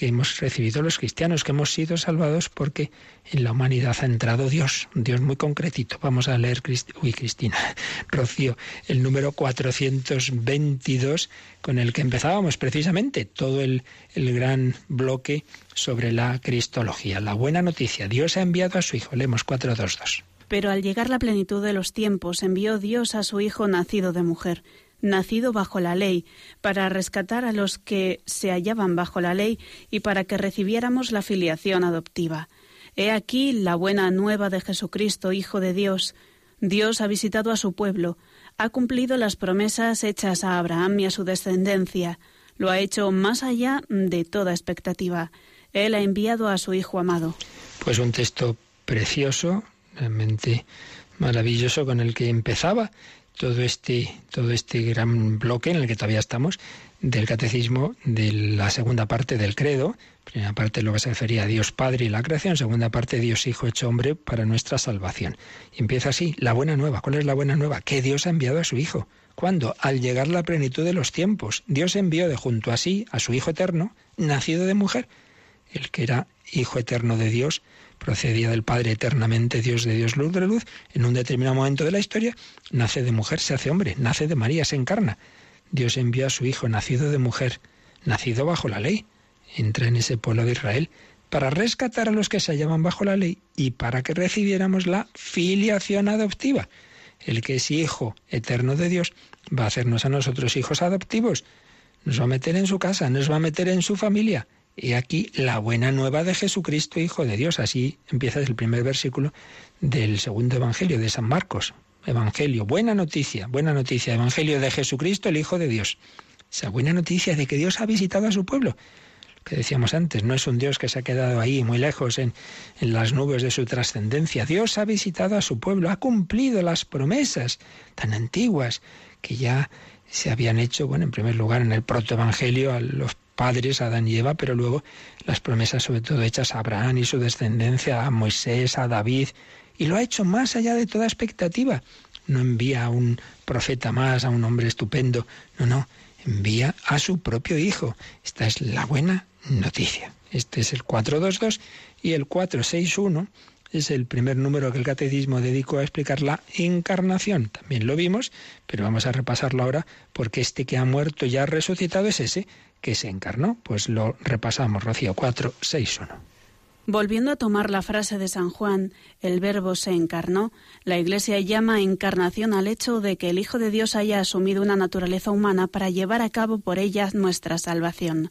que hemos recibido los cristianos, que hemos sido salvados porque en la humanidad ha entrado Dios, un Dios muy concretito. Vamos a leer, uy, Cristina, *laughs* Rocío, el número 422 con el que empezábamos precisamente todo el, el gran bloque sobre la cristología. La buena noticia, Dios ha enviado a su Hijo. Leemos 422. Pero al llegar la plenitud de los tiempos, envió Dios a su Hijo nacido de mujer nacido bajo la ley, para rescatar a los que se hallaban bajo la ley y para que recibiéramos la filiación adoptiva. He aquí la buena nueva de Jesucristo, Hijo de Dios. Dios ha visitado a su pueblo, ha cumplido las promesas hechas a Abraham y a su descendencia, lo ha hecho más allá de toda expectativa. Él ha enviado a su Hijo amado. Pues un texto precioso, realmente maravilloso con el que empezaba todo este, todo este gran bloque en el que todavía estamos del catecismo de la segunda parte del credo. Primera parte lo que se refería a Dios Padre y la creación, segunda parte Dios Hijo hecho hombre para nuestra salvación. Y empieza así, la buena nueva. ¿Cuál es la buena nueva? Que Dios ha enviado a su Hijo. ¿Cuándo? Al llegar la plenitud de los tiempos. Dios envió de junto a sí a su Hijo eterno, nacido de mujer, el que era Hijo eterno de Dios, procedía del Padre eternamente, Dios de Dios, luz de luz, en un determinado momento de la historia, nace de mujer, se hace hombre, nace de María, se encarna. Dios envía a su Hijo, nacido de mujer, nacido bajo la ley, entra en ese pueblo de Israel, para rescatar a los que se hallaban bajo la ley y para que recibiéramos la filiación adoptiva. El que es Hijo eterno de Dios va a hacernos a nosotros hijos adoptivos, nos va a meter en su casa, nos va a meter en su familia, y aquí la buena nueva de Jesucristo, Hijo de Dios. Así empieza el primer versículo del segundo Evangelio de San Marcos. Evangelio, buena noticia, buena noticia, Evangelio de Jesucristo, el Hijo de Dios. Esa buena noticia de que Dios ha visitado a su pueblo. Lo que decíamos antes, no es un Dios que se ha quedado ahí muy lejos en, en las nubes de su trascendencia. Dios ha visitado a su pueblo, ha cumplido las promesas tan antiguas que ya se habían hecho, bueno, en primer lugar en el protoevangelio a los padres, Adán y Eva, pero luego las promesas sobre todo hechas a Abraham y su descendencia, a Moisés, a David, y lo ha hecho más allá de toda expectativa. No envía a un profeta más, a un hombre estupendo, no, no, envía a su propio Hijo. Esta es la buena noticia. Este es el 422 y el 461 es el primer número que el catecismo dedicó a explicar la encarnación. También lo vimos, pero vamos a repasarlo ahora porque este que ha muerto y ha resucitado es ese que se encarnó. Pues lo repasamos, Rocío 461. Volviendo a tomar la frase de San Juan, el verbo se encarnó, la Iglesia llama encarnación al hecho de que el Hijo de Dios haya asumido una naturaleza humana para llevar a cabo por ella nuestra salvación.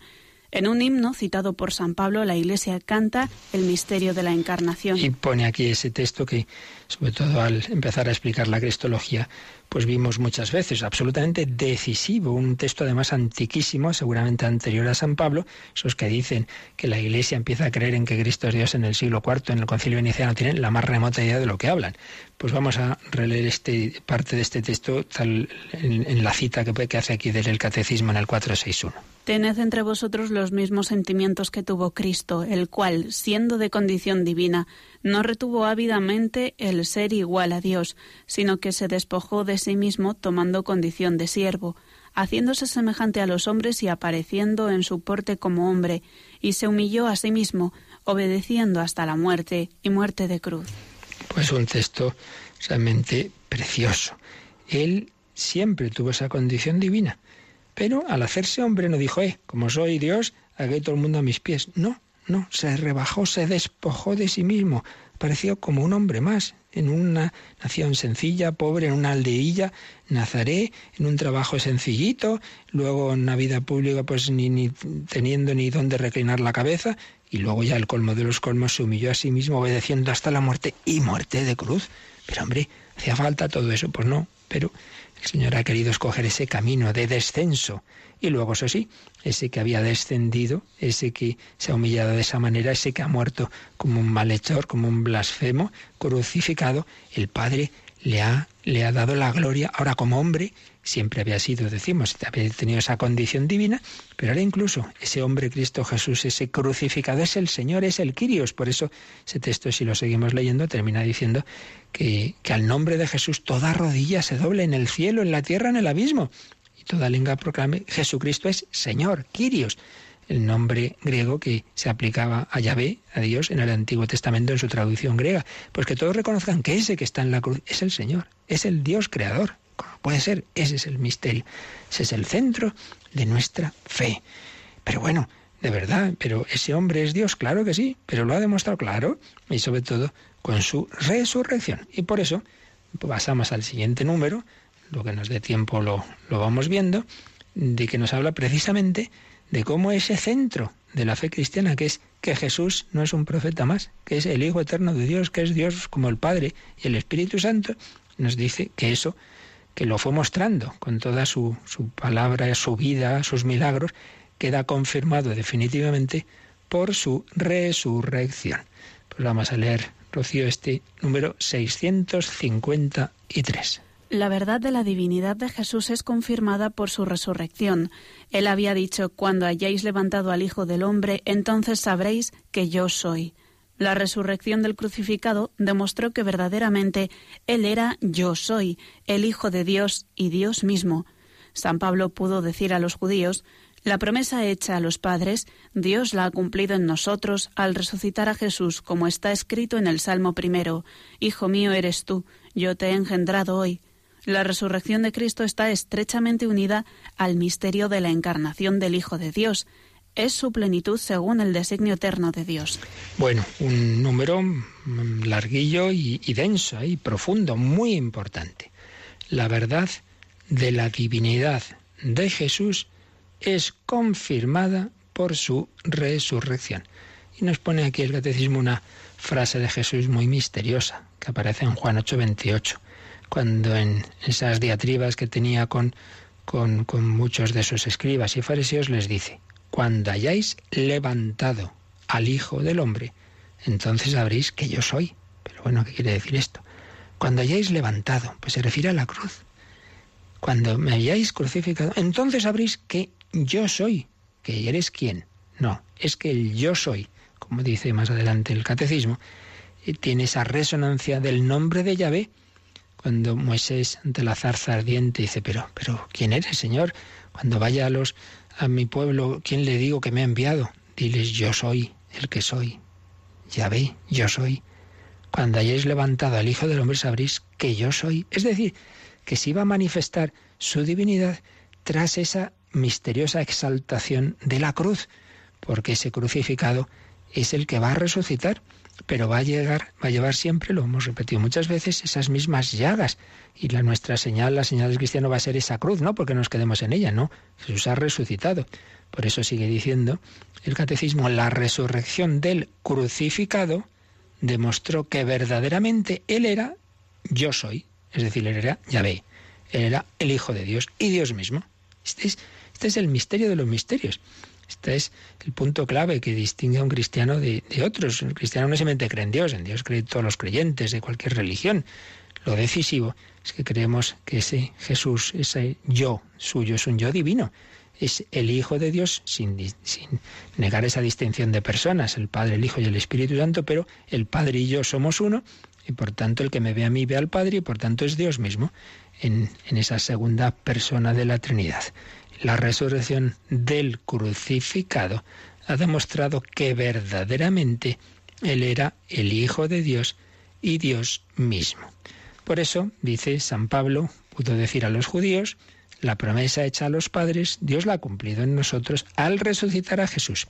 En un himno citado por San Pablo, la Iglesia canta el misterio de la encarnación. Y pone aquí ese texto que, sobre todo al empezar a explicar la cristología, pues vimos muchas veces, absolutamente decisivo, un texto además antiquísimo, seguramente anterior a San Pablo, esos que dicen que la Iglesia empieza a creer en que Cristo es Dios en el siglo IV, en el Concilio Inicial, no tienen la más remota idea de lo que hablan. Pues vamos a releer este, parte de este texto tal, en, la cita que, que hace aquí del Catecismo en el 461. Tened entre vosotros los mismos sentimientos que tuvo Cristo, el cual, siendo de condición divina, no retuvo ávidamente el ser igual a Dios, sino que se despojó de sí mismo tomando condición de siervo, haciéndose semejante a los hombres y apareciendo en su porte como hombre, y se humilló a sí mismo, obedeciendo hasta la muerte y muerte de cruz. Pues un texto realmente precioso. Él siempre tuvo esa condición divina pero al hacerse hombre no dijo, eh, como soy Dios, haga todo el mundo a mis pies. No, no, se rebajó, se despojó de sí mismo. Pareció como un hombre más, en una nación sencilla, pobre, en una aldeilla, Nazaret, en un trabajo sencillito, luego en una vida pública pues ni, ni teniendo ni dónde reclinar la cabeza, y luego ya el colmo de los colmos se humilló a sí mismo obedeciendo hasta la muerte y muerte de cruz. Pero hombre, ¿hacía falta todo eso? Pues no, pero el Señor ha querido escoger ese camino de descenso. Y luego, eso sí, ese que había descendido, ese que se ha humillado de esa manera, ese que ha muerto como un malhechor, como un blasfemo, crucificado, el Padre le ha, le ha dado la gloria. Ahora, como hombre, siempre había sido, decimos, había tenido esa condición divina, pero ahora incluso ese hombre Cristo Jesús, ese crucificado, es el Señor, es el Quirios. Por eso ese texto, si lo seguimos leyendo, termina diciendo que, que al nombre de Jesús toda rodilla se doble en el cielo, en la tierra, en el abismo. Y toda lengua proclame, Jesucristo es Señor, Quirios el nombre griego que se aplicaba a Yahvé, a Dios, en el Antiguo Testamento en su traducción griega. Pues que todos reconozcan que ese que está en la cruz es el Señor, es el Dios creador, puede ser, ese es el misterio, ese es el centro de nuestra fe. Pero bueno, de verdad, pero ese hombre es Dios, claro que sí, pero lo ha demostrado claro y sobre todo con su resurrección. Y por eso pasamos al siguiente número, lo que nos dé tiempo lo, lo vamos viendo, de que nos habla precisamente de cómo ese centro de la fe cristiana, que es que Jesús no es un profeta más, que es el Hijo eterno de Dios, que es Dios como el Padre y el Espíritu Santo, nos dice que eso que lo fue mostrando con toda su, su palabra, su vida, sus milagros, queda confirmado definitivamente por su resurrección. Pues vamos a leer, Rocío, este número 653. La verdad de la divinidad de Jesús es confirmada por su resurrección. Él había dicho, cuando hayáis levantado al Hijo del Hombre, entonces sabréis que yo soy. La resurrección del crucificado demostró que verdaderamente Él era yo soy, el Hijo de Dios y Dios mismo. San Pablo pudo decir a los judíos, la promesa hecha a los padres, Dios la ha cumplido en nosotros al resucitar a Jesús, como está escrito en el Salmo primero, Hijo mío eres tú, yo te he engendrado hoy. La resurrección de Cristo está estrechamente unida al misterio de la encarnación del Hijo de Dios, es su plenitud según el designio eterno de Dios. Bueno, un número larguillo y, denso y profundo, muy importante. La verdad de la divinidad de Jesús es confirmada por su resurrección. Y nos pone aquí el catecismo una frase de Jesús muy misteriosa que aparece en Juan 8:28, cuando en esas diatribas que tenía con, con muchos de sus escribas y fariseos les dice, cuando hayáis levantado al Hijo del Hombre, entonces sabréis que yo soy. Pero bueno, ¿qué quiere decir esto? Cuando hayáis levantado, pues se refiere a la cruz. Cuando me hayáis crucificado, entonces sabréis que yo soy. que eres quién. No, es que el yo soy, como dice más adelante el catecismo, eh, tiene esa resonancia del nombre de Yahvé. Cuando Moisés ante la zarza ardiente dice, pero, pero, ¿quién eres, Señor? Cuando vaya a los a mi pueblo, ¿quién le digo que me ha enviado? Diles, yo soy el que soy. Yahvé, yo soy. Cuando hayáis levantado al Hijo del Hombre sabréis que yo soy. Es decir, que se iba a manifestar su divinidad tras esa misteriosa exaltación de la cruz, porque ese crucificado es el que va a resucitar, pero va a llegar, va a llevar siempre, lo hemos repetido muchas veces, esas mismas llagas. Y la nuestra señal, la señal del cristiano va a ser esa cruz, no porque nos quedemos en ella, no. Jesús ha resucitado. Por eso sigue diciendo el catecismo, la resurrección del crucificado demostró que verdaderamente Él era yo soy, es decir, Él era Yahvé, Él era el Hijo de Dios y Dios mismo. Este es, este es el misterio de los misterios. Este es el punto clave que distingue a un cristiano de, otros. El cristiano no simplemente cree en Dios, en Dios creen todos los creyentes de cualquier religión. Lo decisivo es que creemos que ese Jesús, ese yo suyo, es un yo divino. Es el Hijo de Dios sin, sin, negar esa distinción de personas, el Padre, el Hijo y el Espíritu Santo, pero el Padre y yo somos uno y por tanto el que me ve a mí ve al Padre y por tanto es Dios mismo en, en esa segunda persona de la Trinidad. La resurrección del crucificado ha demostrado que verdaderamente Él era el Hijo de Dios y Dios mismo. Por eso, dice San Pablo, pudo decir a los judíos, la promesa hecha a los padres, Dios la ha cumplido en nosotros al resucitar a Jesús.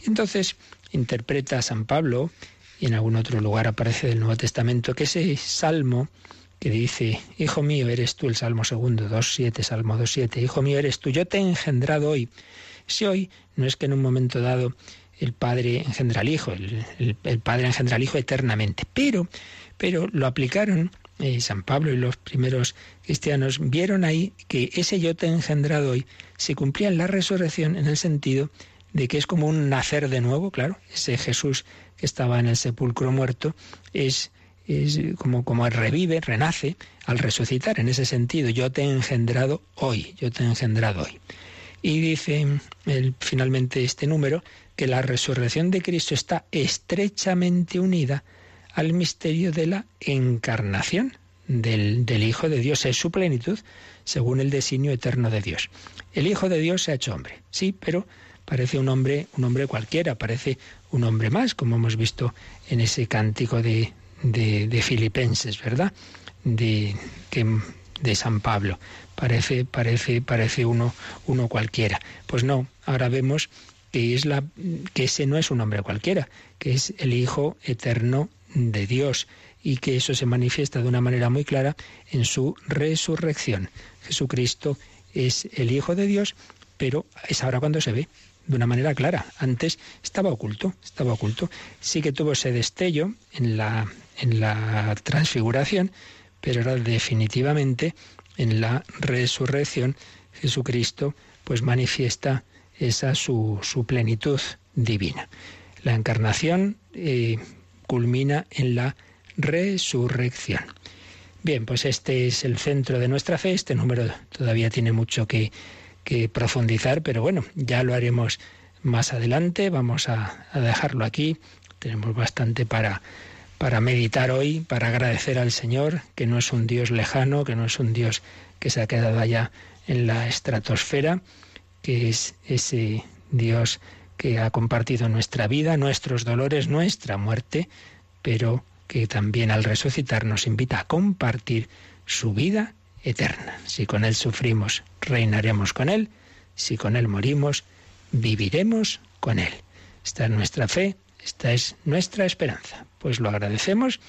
Y entonces interpreta San Pablo, y en algún otro lugar aparece del Nuevo Testamento, que ese salmo que dice, Hijo mío, eres tú, el Salmo segundo, 2.7, Salmo 2.7, Hijo mío, eres tú, yo te he engendrado hoy. Si hoy no es que en un momento dado el Padre engendra al Hijo, el, Padre engendra al Hijo eternamente, pero, pero lo aplicaron eh, San Pablo y los primeros cristianos vieron ahí que ese yo te he engendrado hoy se cumplía en la resurrección en el sentido de que es como un nacer de nuevo, claro, ese Jesús que estaba en el sepulcro muerto es, es como, como revive, renace al resucitar, en ese sentido, yo te he engendrado hoy, yo te he engendrado hoy. Y dice finalmente este número que la resurrección de Cristo está estrechamente unida al misterio de la encarnación del, del, Hijo de Dios. Es su plenitud según el designio eterno de Dios. El Hijo de Dios se ha hecho hombre, sí, pero parece un hombre, un hombre cualquiera, parece un hombre más, como hemos visto en ese cántico de, de, de Filipenses, ¿verdad? De, que, de San Pablo. Parece, parece, parece uno, uno cualquiera. Pues no, ahora vemos que es la, que ese no es un hombre cualquiera, que es el Hijo eterno de Dios y que eso se manifiesta de una manera muy clara en su resurrección. Jesucristo es el Hijo de Dios, pero es ahora cuando se ve de una manera clara. Antes estaba oculto, estaba oculto. Sí que tuvo ese destello en la, en la transfiguración, pero era definitivamente en la resurrección Jesucristo pues manifiesta esa su, su plenitud divina. La encarnación eh, culmina en la resurrección. Bien, pues este es el centro de nuestra fe. Este número todavía tiene mucho que, que profundizar, pero bueno, ya lo haremos más adelante. Vamos a dejarlo aquí. Tenemos bastante para, para meditar hoy, para agradecer al Señor, que no es un Dios lejano, que no es un Dios que se ha quedado allá en la estratosfera, que es ese Dios que ha compartido nuestra vida, nuestros dolores, nuestra muerte, pero que también al resucitar nos invita a compartir su vida eterna. Si con Él sufrimos, reinaremos con Él. Si con Él morimos, viviremos con Él. Esta es nuestra fe, esta es nuestra esperanza. Pues lo agradecemos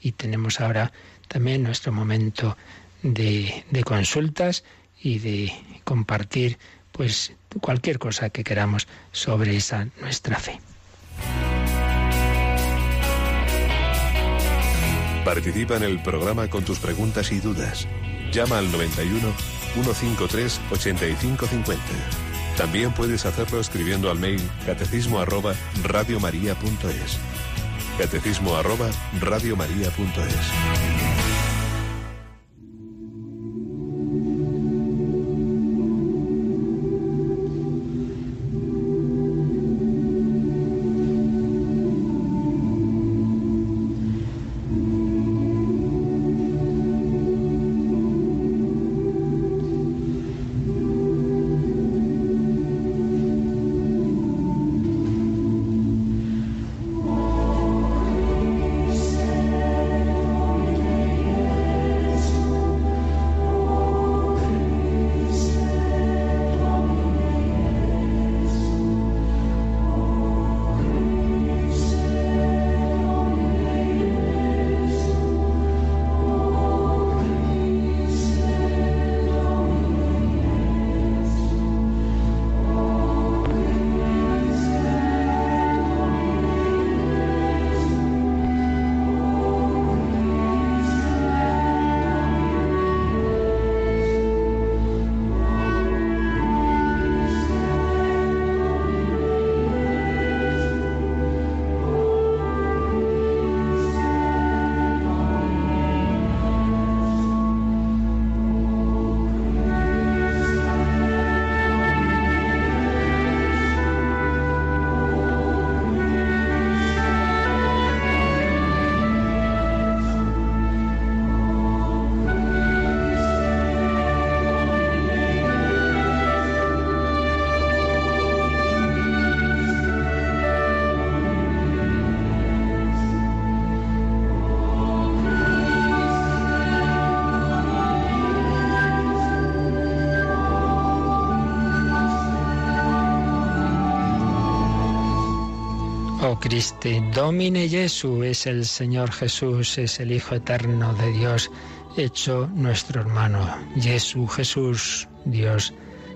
y tenemos ahora también nuestro momento de, de consultas y de compartir pues cualquier cosa que queramos sobre esa nuestra fe. Participa en el programa con tus preguntas y dudas. Llama al 91 153 8550. También puedes hacerlo escribiendo al mail catecismo. Catecismo arroba radiomaria.es. Domine Jesu es el Señor Jesús, es el Hijo eterno de Dios, hecho nuestro hermano. Jesús, Jesús, Dios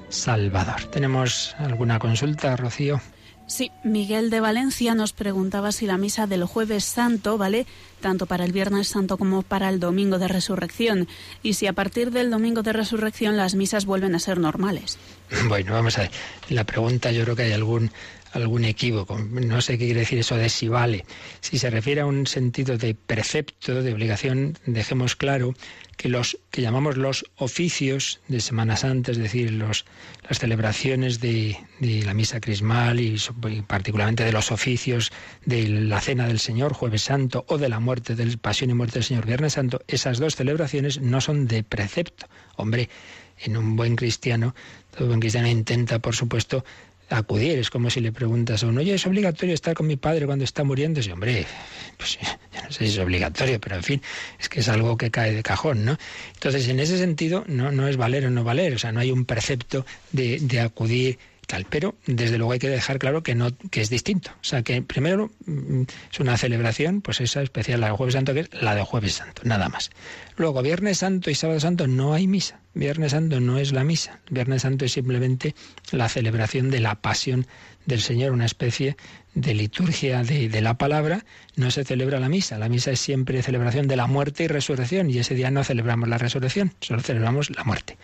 Salvador. ¿Tenemos alguna consulta, Rocío? Sí, Miguel de Valencia nos preguntaba si la misa del jueves santo vale tanto para el viernes santo como para el domingo de resurrección y si a partir del domingo de resurrección las misas vuelven a ser normales. *laughs* Bueno, vamos a ver. La pregunta yo creo que hay algún algún equívoco. No sé qué quiere decir eso de si vale. Si se refiere a un sentido de precepto, de obligación, dejemos claro que los que llamamos los oficios de Semana Santa, es decir, los, las celebraciones de, la misa crismal y, particularmente de los oficios de la cena del Señor, Jueves Santo, o de la muerte, del pasión y muerte del Señor, Viernes Santo, esas dos celebraciones no son de precepto. Hombre, en un buen cristiano, todo buen cristiano intenta, por supuesto, acudir. Es como si le preguntas a uno, oye, ¿es obligatorio estar con mi padre cuando está muriendo? Y hombre, pues *laughs* ya no sé si es obligatorio, pero en fin, es que es algo que cae de cajón, ¿no? Entonces, en ese sentido, no, no es valer o no valer, o sea, no hay un precepto de, de acudir tal, pero desde luego hay que dejar claro que no que es distinto, o sea que primero mm, es una celebración, pues esa especial la de Jueves Santo que es la de Jueves Santo, nada más. Luego Viernes Santo y Sábado Santo no hay misa. Viernes Santo no es la misa. Viernes Santo es simplemente la celebración de la pasión del Señor, una especie de liturgia de, la palabra, no se celebra la misa. La misa es siempre celebración de la muerte y resurrección, y ese día no celebramos la resurrección, solo celebramos la muerte.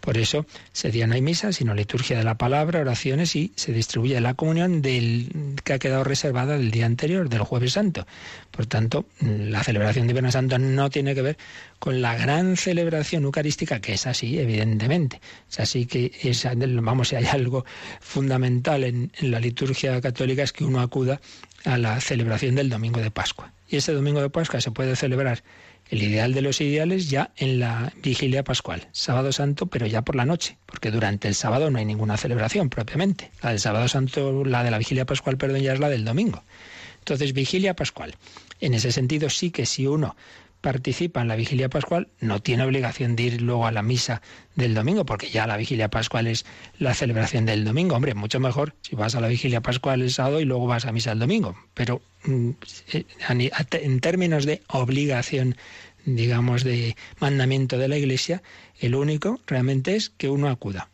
Por eso, ese día no hay misa, sino liturgia de la palabra, oraciones y se distribuye la comunión del, que ha quedado reservada del día anterior, del Jueves Santo. Por tanto, la celebración de Viernes Santo no tiene que ver con la gran celebración eucarística, que es así, evidentemente. Es así que, es, vamos, si hay algo fundamental en, en la liturgia católica es que uno acuda a la celebración del domingo de Pascua. Y ese domingo de Pascua se puede celebrar el ideal de los ideales ya en la vigilia pascual, sábado santo, pero ya por la noche, porque durante el sábado no hay ninguna celebración propiamente. La del sábado santo, la de la vigilia pascual, perdón, ya es la del domingo. Entonces, vigilia pascual. En ese sentido, sí que si uno participa en la vigilia pascual no tiene obligación de ir luego a la misa del domingo, porque ya la vigilia pascual es la celebración del domingo. Hombre, mucho mejor si vas a la vigilia pascual el sábado y luego vas a misa el domingo. Pero mm, eh, en términos de obligación, digamos, de mandamiento de la Iglesia, el único realmente es que uno acuda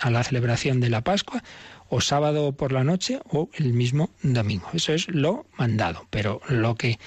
a la celebración de la Pascua o sábado por la noche o el mismo domingo. Eso es lo mandado, pero lo que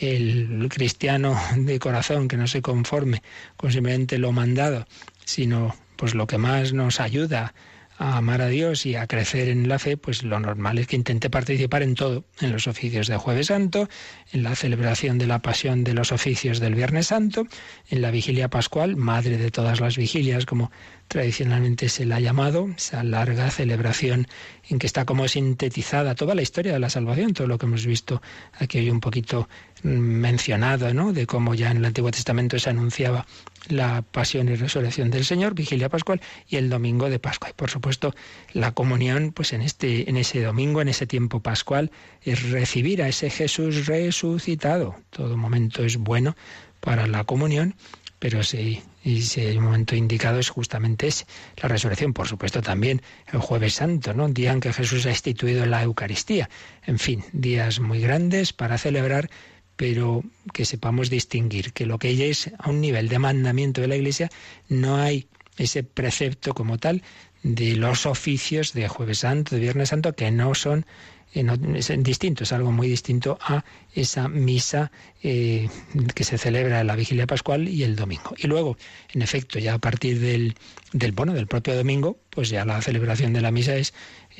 el cristiano de corazón que no se conforme con simplemente lo mandado, sino pues lo que más nos ayuda a amar a Dios y a crecer en la fe, pues lo normal es que intente participar en todo, en los oficios de Jueves Santo, en la celebración de la pasión de los oficios del Viernes Santo, en la vigilia pascual, madre de todas las vigilias, como tradicionalmente se la ha llamado, esa larga celebración en que está como sintetizada toda la historia de la salvación, todo lo que hemos visto aquí hoy un poquito mencionado, ¿no? De cómo ya en el Antiguo Testamento se anunciaba la pasión y resurrección del Señor, vigilia pascual y el domingo de Pascua. Y por supuesto, la comunión, pues en este, en ese domingo, en ese tiempo pascual, es recibir a ese Jesús resucitado. Todo momento es bueno para la comunión, pero si, y si hay un momento indicado es justamente ese, la resurrección, por supuesto también el jueves santo, ¿no? Día en que Jesús ha instituido la Eucaristía. En fin, días muy grandes para celebrar pero que sepamos distinguir que lo que ella es a un nivel de mandamiento de la Iglesia, no hay ese precepto como tal de los oficios de Jueves Santo, de Viernes Santo, que no son es distinto, es algo muy distinto a esa misa eh, que se celebra en la vigilia pascual y el domingo. Y luego, en efecto, ya a partir del, del, bueno, del propio domingo, pues ya la celebración de la misa es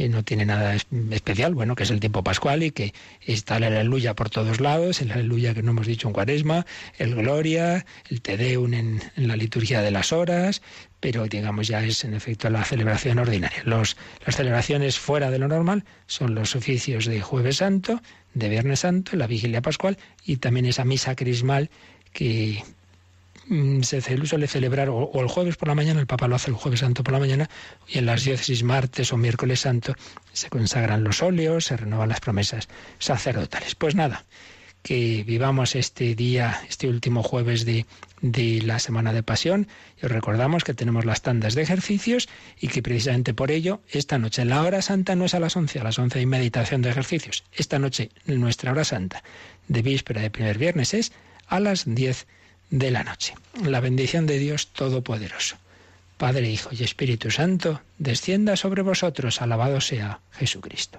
no tiene nada especial, bueno, que es el tiempo pascual y que está el aleluya por todos lados, el aleluya que no hemos dicho en cuaresma, el gloria, el te deum en, la liturgia de las horas, pero digamos ya es en efecto la celebración ordinaria. Los, las celebraciones fuera de lo normal son los oficios de jueves santo, de viernes santo, la vigilia pascual y también esa misa crismal que Mm, se suele celebrar o, el jueves por la mañana, el Papa lo hace el jueves santo por la mañana, y en las diócesis martes o miércoles santo se consagran los óleos, se renuevan las promesas sacerdotales. Pues nada, que vivamos este día, este último jueves de, de la Semana de Pasión. Y os recordamos que tenemos las tandas de ejercicios y que precisamente por ello, esta noche, la hora santa no es a las 11, a las 11 hay meditación de ejercicios. Esta noche, nuestra hora santa de víspera de primer viernes es a las 10 de la noche. La bendición de Dios Todopoderoso. Padre, Hijo y Espíritu Santo, descienda sobre vosotros. Alabado sea Jesucristo.